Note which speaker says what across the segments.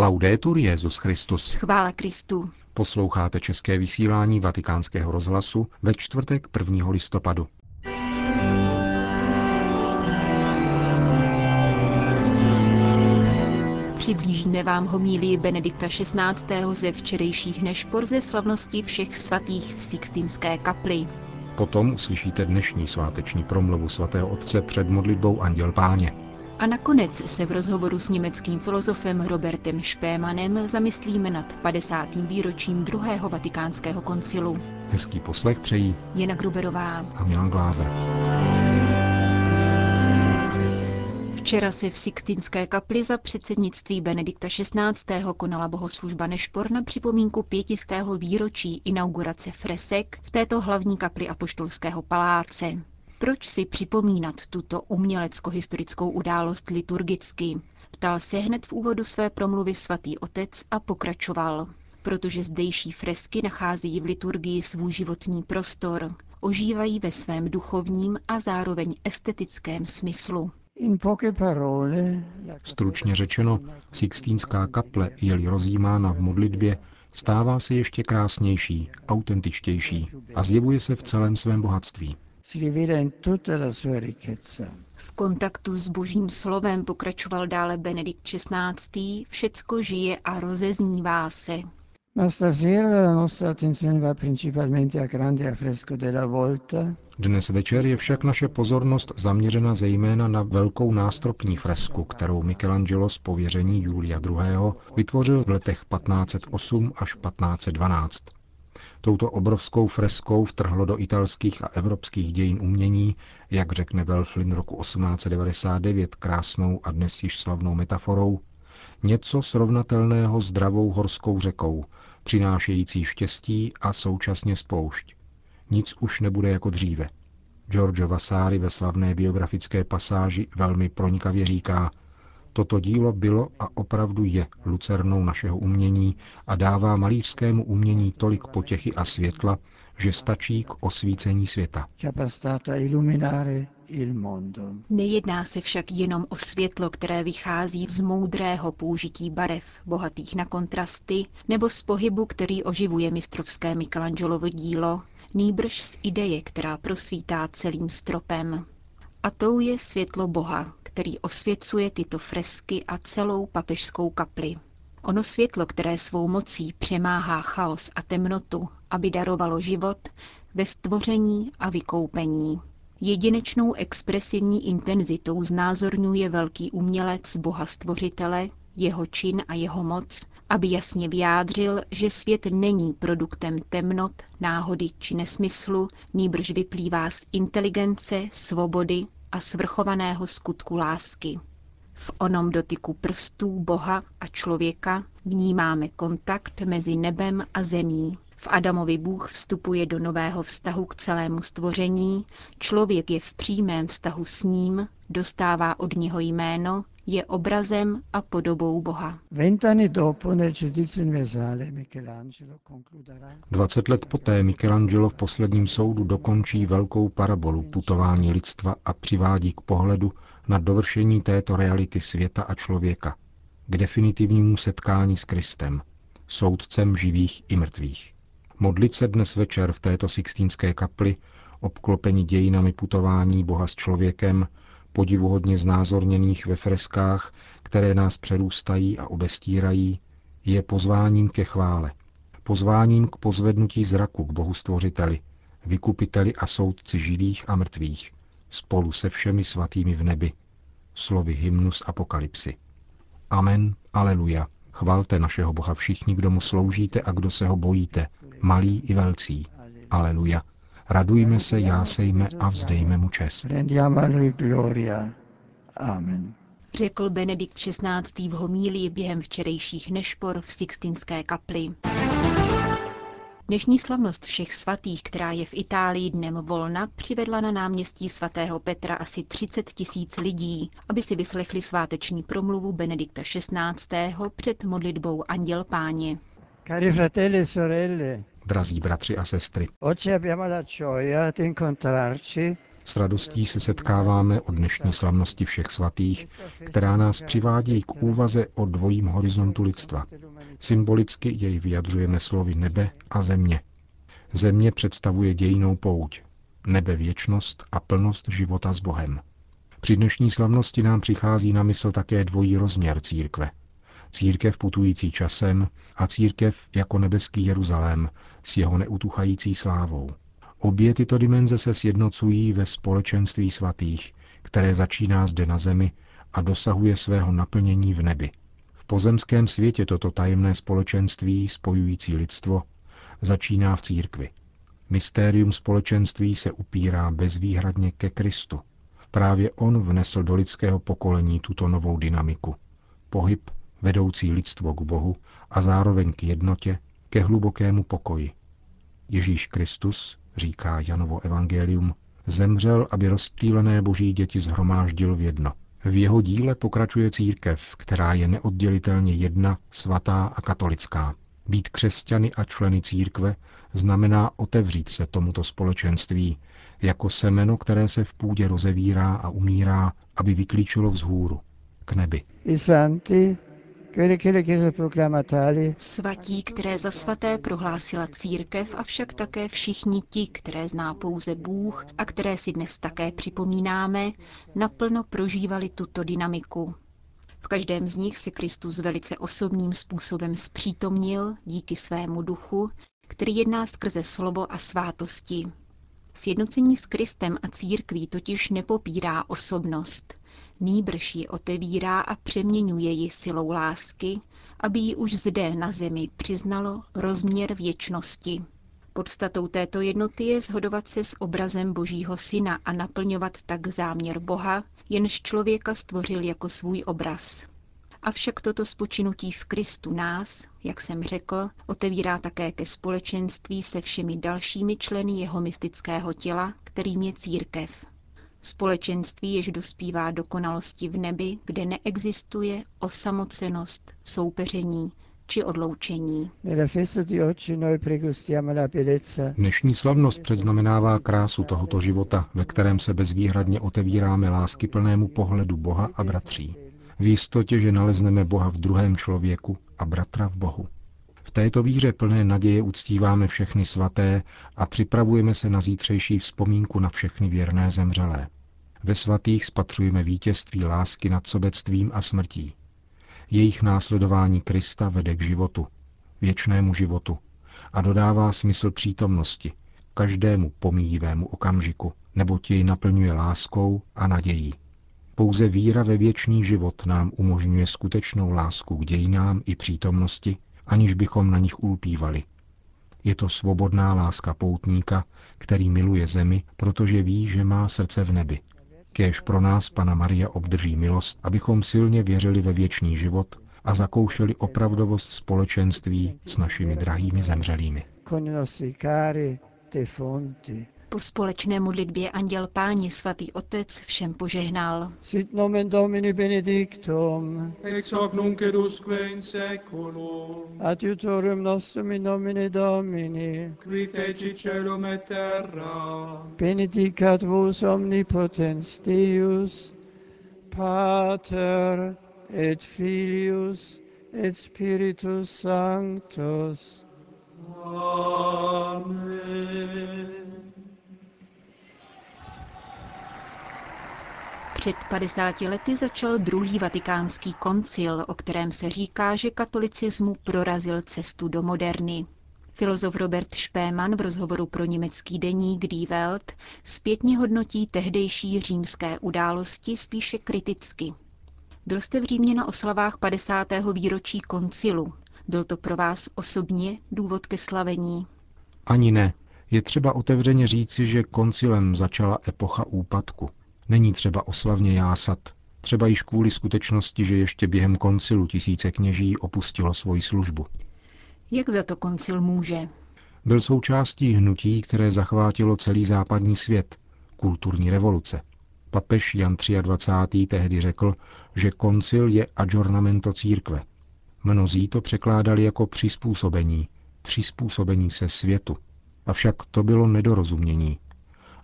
Speaker 1: Laudetur Jezus Christus.
Speaker 2: Chvála Kristu.
Speaker 1: Posloucháte české vysílání Vatikánského rozhlasu ve čtvrtek 1. listopadu.
Speaker 2: Přiblížíme vám homílii Benedikta XVI. ze včerejších nešpor ze slavnosti všech svatých v Sixtinské kapli.
Speaker 1: Potom uslyšíte dnešní sváteční promluvu svatého otce před modlitbou Anděl Páně.
Speaker 2: A nakonec se v rozhovoru s německým filozofem Robertem Špémanem zamyslíme nad 50. výročím druhého vatikánského koncilu.
Speaker 1: Hezký poslech přejí
Speaker 2: Jena Gruberová
Speaker 1: a Milan Glázer.
Speaker 2: Včera se v Sixtinské kapli za předsednictví Benedikta XVI. konala bohoslužba Nešpor na připomínku pětistého výročí inaugurace fresek v této hlavní kapli Apoštolského paláce. Proč si připomínat tuto umělecko-historickou událost liturgicky? Ptal se hned v úvodu své promluvy svatý otec a pokračoval. Protože zdejší fresky nacházejí v liturgii svůj životní prostor, ožívají ve svém duchovním a zároveň estetickém smyslu.
Speaker 1: Stručně řečeno, Sixtínská kaple, je-li rozjímána v modlitbě, stává se ještě krásnější, autentičtější a zjevuje se v celém svém bohatství.
Speaker 2: V kontaktu s božím slovem pokračoval dále Benedikt XVI. Všecko žije a rozeznívá se.
Speaker 1: Dnes večer je však naše pozornost zaměřena zejména na velkou nástropní fresku, kterou Michelangelo z pověření Julia II. vytvořil v letech 1508 až 1512. Touto obrovskou freskou vtrhlo do italských a evropských dějin umění, jak řekne Welflin roku 1899 krásnou a dnes již slavnou metaforou, něco srovnatelného s dravou horskou řekou, přinášející štěstí a současně spoušť. Nic už nebude jako dříve. Giorgio Vasari ve slavné biografické pasáži velmi pronikavě říká, Toto dílo bylo a opravdu je lucernou našeho umění a dává malířskému umění tolik potěchy a světla, že stačí k osvícení světa.
Speaker 2: Nejedná se však jenom o světlo, které vychází z moudrého použití barev, bohatých na kontrasty, nebo z pohybu, který oživuje mistrovské Michelangelovo dílo, nýbrž z ideje, která prosvítá celým stropem. A tou je světlo Boha, který osvěcuje tyto fresky a celou papežskou kapli. Ono světlo, které svou mocí přemáhá chaos a temnotu, aby darovalo život, ve stvoření a vykoupení. Jedinečnou expresivní intenzitou znázorňuje velký umělec Boha Stvořitele, jeho čin a jeho moc, aby jasně vyjádřil, že svět není produktem temnot, náhody či nesmyslu, nýbrž vyplývá z inteligence, svobody a svrchovaného skutku lásky. V onom dotyku prstů Boha a člověka vnímáme kontakt mezi nebem a zemí. V Adamovi Bůh vstupuje do nového vztahu k celému stvoření, člověk je v přímém vztahu s ním, dostává od něho jméno, je obrazem a podobou Boha.
Speaker 1: 20 let poté Michelangelo v posledním soudu dokončí velkou parabolu putování lidstva a přivádí k pohledu na dovršení této reality světa a člověka, k definitivnímu setkání s Kristem, soudcem živých i mrtvých. Modlit se dnes večer v této Sixtínské kapli, obklopení dějinami putování Boha s člověkem, podivuhodně znázorněných ve freskách, které nás přerůstají a obestírají, je pozváním ke chvále. Pozváním k pozvednutí zraku k Bohu Stvořiteli, vykupiteli a soudci živých a mrtvých, spolu se všemi svatými v nebi. Slovy hymnus apokalypsy. Amen, aleluja. Chvalte našeho Boha všichni, kdo mu sloužíte a kdo se ho bojíte, malí i velcí. Aleluja. Radujme se, jásejme a vzdejme mu čest.
Speaker 2: Amen. Řekl Benedikt XVI. v homílii během včerejších nešpor v Sixtinské kapli. Dnešní slavnost všech svatých, která je v Itálii dnem volna, přivedla na náměstí svatého Petra asi 30 tisíc lidí, aby si vyslechli sváteční promluvu Benedikta XVI. před modlitbou Anděl Páně.
Speaker 1: Cari fratelli e sorelle, Drazí bratři a sestry, S radostí se setkáváme o dnešní slavnosti všech svatých, která nás přivádí k úvaze o dvojím horizontu lidstva. Symbolicky jej vyjadřujeme slovy nebe a země. Země představuje dějinou pouť, nebe věčnost a plnost života s Bohem. Při dnešní slavnosti nám přichází na mysl také dvojí rozměr církve. Církev putující časem a církev jako nebeský Jeruzalém s jeho neutuchající slávou. Obě tyto dimenze se sjednocují ve společenství svatých, které začíná zde na zemi a dosahuje svého naplnění v nebi. V pozemském světě toto tajemné společenství spojující lidstvo začíná v církvi. Mystérium společenství se upírá bezvýhradně ke Kristu. Právě on vnesl do lidského pokolení tuto novou dynamiku. Pohyb vedoucí lidstvo k Bohu a zároveň k jednotě, ke hlubokému pokoji. Ježíš Kristus, říká Janovo evangelium, zemřel, aby rozptýlené boží děti zhromáždil v jedno. V jeho díle pokračuje církev, která je neoddělitelně jedna, svatá a katolická. Být křesťany a členy církve znamená otevřít se tomuto společenství, jako semeno, které se v půdě rozevírá a umírá, aby vyklíčilo vzhůru, k nebi.
Speaker 2: Svatí, které za svaté prohlásila církev, avšak také všichni ti, které zná pouze Bůh a které si dnes také připomínáme, naplno prožívali tuto dynamiku. V každém z nich se Kristus velice osobním způsobem zpřítomnil díky svému duchu, který jedná skrze slovo a svátosti. Sjednocení s Kristem a církví totiž nepopírá osobnost, nýbrž ji otevírá a přeměňuje ji silou lásky, aby ji už zde na zemi přiznalo rozměr věčnosti. Podstatou této jednoty je shodovat se s obrazem Božího Syna a naplňovat tak záměr Boha, jenž člověka stvořil jako svůj obraz. Avšak toto spočinutí v Kristu nás, jak jsem řekl, otevírá také ke společenství se všemi dalšími členy jeho mystického těla, kterým je církev. Společenství, jež dospívá dokonalosti v nebi, kde neexistuje osamocenost, soupeření či odloučení.
Speaker 1: Dnešní slavnost předznamenává krásu tohoto života, ve kterém se bezvýhradně otevíráme lásky plnému pohledu Boha a bratří. V jistotě, že nalezneme Boha v druhém člověku a bratra v Bohu. V této víře plné naděje uctíváme všechny svaté a připravujeme se na zítřejší vzpomínku na všechny věrné zemřelé. Ve svatých spatřujeme vítězství lásky nad sobectvím a smrtí. Jejich následování Krista vede k životu, věčnému životu a dodává smysl přítomnosti, každému pomíjivému okamžiku, nebo jej naplňuje láskou a nadějí. Pouze víra ve věčný život nám umožňuje skutečnou lásku k dějinám i přítomnosti, aniž bychom na nich ulpívali. Je to svobodná láska poutníka, který miluje zemi, protože ví, že má srdce v nebi. Kéž pro nás Pana Maria obdrží milost, abychom silně věřili ve věčný život a zakoušeli opravdovost společenství s našimi drahými zemřelými.
Speaker 2: Po společné modlitbě anděl páni svatý otec všem požehnal.
Speaker 3: Sit nomen Domini benedictum.
Speaker 4: Ex hoc nunc et usque in seculum.
Speaker 3: Adiutorium nostrum in nomine Domini.
Speaker 4: Qui feci celum et terra.
Speaker 3: Benedicat vos omnipotens Deus, Pater et Filius et Spiritus Sanctus.
Speaker 4: Amen.
Speaker 2: Před 50 lety začal druhý vatikánský koncil, o kterém se říká, že katolicismu prorazil cestu do moderny. Filozof Robert Špéman v rozhovoru pro německý deník Die Welt zpětně hodnotí tehdejší římské události spíše kriticky. Byl jste v Římě na oslavách 50. výročí koncilu. Byl to pro vás osobně důvod ke slavení?
Speaker 1: Ani ne. Je třeba otevřeně říci, že koncilem začala epocha úpadku. Není třeba oslavně jásat, třeba již kvůli skutečnosti, že ještě během koncilu tisíce kněží opustilo svoji službu.
Speaker 2: Jak za to koncil může?
Speaker 1: Byl součástí hnutí, které zachvátilo celý západní svět, kulturní revoluce. Papež Jan 23. tehdy řekl, že koncil je adjornamento církve. Mnozí to překládali jako přizpůsobení, přizpůsobení se světu. Avšak to bylo nedorozumění.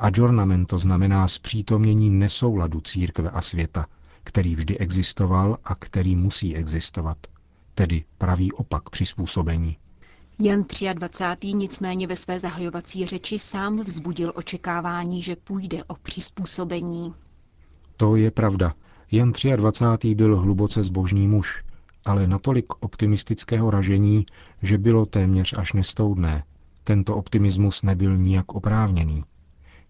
Speaker 1: Adjournamento znamená zpřítomnění nesouladu církve a světa, který vždy existoval a který musí existovat, tedy pravý opak přizpůsobení.
Speaker 2: Jan 23. nicméně ve své zahajovací řeči sám vzbudil očekávání, že půjde o přizpůsobení.
Speaker 1: To je pravda. Jan 23. byl hluboce zbožný muž, ale natolik optimistického ražení, že bylo téměř až nestoudné. Tento optimismus nebyl nijak oprávněný.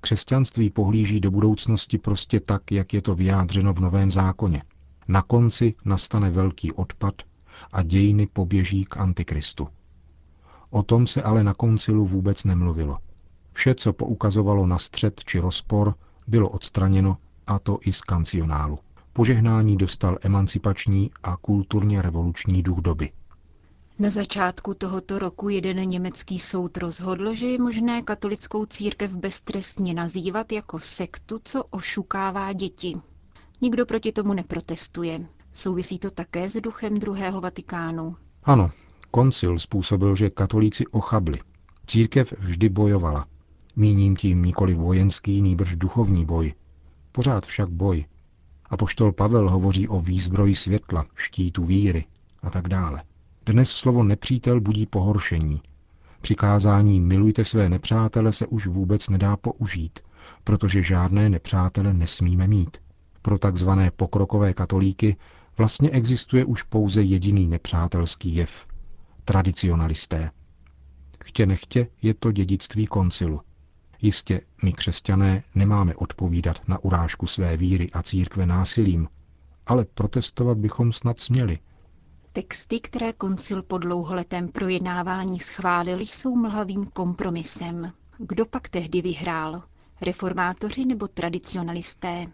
Speaker 1: Křesťanství pohlíží do budoucnosti prostě tak, jak je to vyjádřeno v Novém zákoně. Na konci nastane velký odpad a dějiny poběží k Antikristu. O tom se ale na koncilu vůbec nemluvilo. Vše, co poukazovalo na střed či rozpor, bylo odstraněno, a to i z kancionálu. Požehnání dostal emancipační a kulturně revoluční duch doby.
Speaker 2: Na začátku tohoto roku jeden německý soud rozhodl, že je možné katolickou církev beztrestně nazývat jako sektu, co ošukává děti. Nikdo proti tomu neprotestuje. Souvisí to také s duchem druhého Vatikánu.
Speaker 1: Ano, koncil způsobil, že katolíci ochabli. Církev vždy bojovala. Míním tím nikoli vojenský, nýbrž duchovní boj. Pořád však boj. A poštol Pavel hovoří o výzbroji světla, štítu víry a tak dále. Dnes slovo nepřítel budí pohoršení. Přikázání milujte své nepřátele se už vůbec nedá použít, protože žádné nepřátele nesmíme mít. Pro takzvané pokrokové katolíky vlastně existuje už pouze jediný nepřátelský jev – tradicionalisté. Chtě nechtě je to dědictví koncilu. Jistě, my křesťané nemáme odpovídat na urážku své víry a církve násilím, ale protestovat bychom snad směli –
Speaker 2: Texty, které koncil po dlouholetém projednávání schválil, jsou mlhavým kompromisem. Kdo pak tehdy vyhrál? Reformátoři nebo tradicionalisté?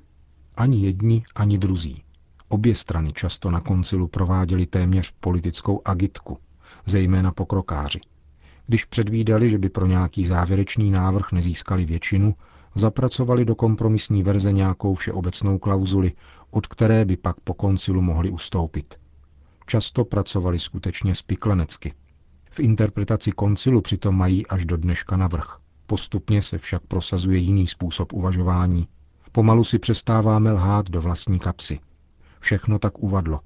Speaker 1: Ani jedni, ani druzí. Obě strany často na koncilu prováděly téměř politickou agitku, zejména pokrokáři. Když předvídali, že by pro nějaký závěrečný návrh nezískali většinu, zapracovali do kompromisní verze nějakou všeobecnou klauzuli, od které by pak po koncilu mohli ustoupit – Často pracovali skutečně spiklenecky. V interpretaci koncilu přitom mají až do dneška navrh. Postupně se však prosazuje jiný způsob uvažování. Pomalu si přestáváme lhát do vlastní kapsy. Všechno tak uvadlo.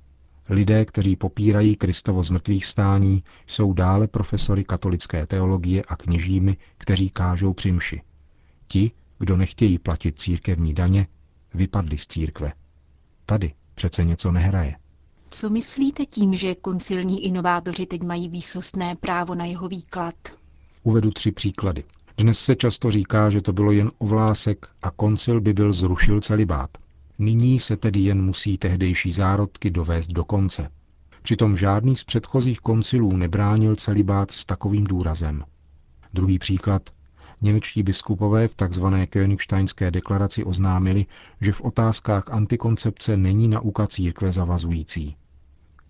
Speaker 1: Lidé, kteří popírají Kristovo zmrtvých stání, jsou dále profesory katolické teologie a kněžími, kteří kážou přimši. Ti, kdo nechtějí platit církevní daně, vypadli z církve. Tady přece něco nehraje.
Speaker 2: Co myslíte tím, že koncilní inovátoři teď mají výsostné právo na jeho výklad?
Speaker 1: Uvedu tři příklady. Dnes se často říká, že to bylo jen ovlásek a koncil by byl zrušil celibát. Nyní se tedy jen musí tehdejší zárodky dovést do konce. Přitom žádný z předchozích koncilů nebránil celibát s takovým důrazem. Druhý příklad. Němečtí biskupové v tzv. Königsteinské deklaraci oznámili, že v otázkách antikoncepce není nauka církve zavazující.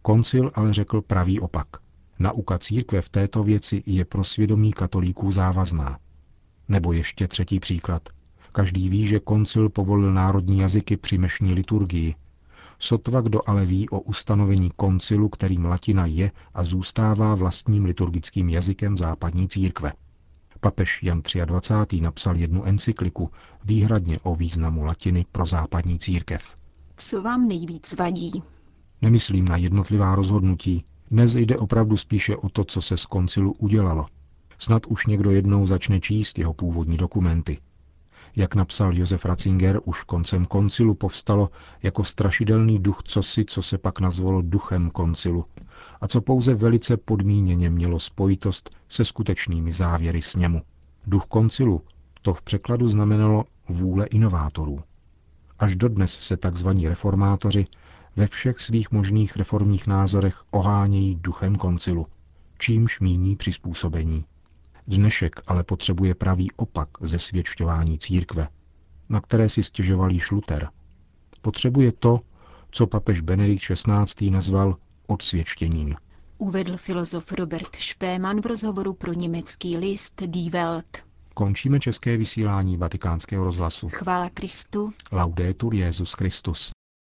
Speaker 1: Koncil ale řekl pravý opak. Nauka církve v této věci je pro svědomí katolíků závazná. Nebo ještě třetí příklad. Každý ví, že koncil povolil národní jazyky při mešní liturgii. Sotva kdo ale ví o ustanovení koncilu, kterým latina je a zůstává vlastním liturgickým jazykem západní církve. Papež Jan 23. napsal jednu encykliku výhradně o významu latiny pro západní církev.
Speaker 2: Co vám nejvíc vadí?
Speaker 1: Nemyslím na jednotlivá rozhodnutí. Dnes jde opravdu spíše o to, co se z koncilu udělalo. Snad už někdo jednou začne číst jeho původní dokumenty. Jak napsal Josef Ratzinger, už koncem koncilu povstalo jako strašidelný duch cosi, co se pak nazvalo duchem koncilu a co pouze velice podmíněně mělo spojitost se skutečnými závěry sněmu. Duch koncilu to v překladu znamenalo vůle inovátorů. Až dodnes se tzv. reformátoři ve všech svých možných reformních názorech ohánějí duchem koncilu, čímž míní přizpůsobení. Dnešek ale potřebuje pravý opak ze svědčování církve, na které si stěžoval již Luther. Potřebuje to, co papež Benedikt XVI. nazval odsvědčením.
Speaker 2: Uvedl filozof Robert Špéman v rozhovoru pro německý list Die Welt.
Speaker 1: Končíme české vysílání vatikánského rozhlasu.
Speaker 2: Chvála Kristu.
Speaker 1: Laudetur Jezus Christus.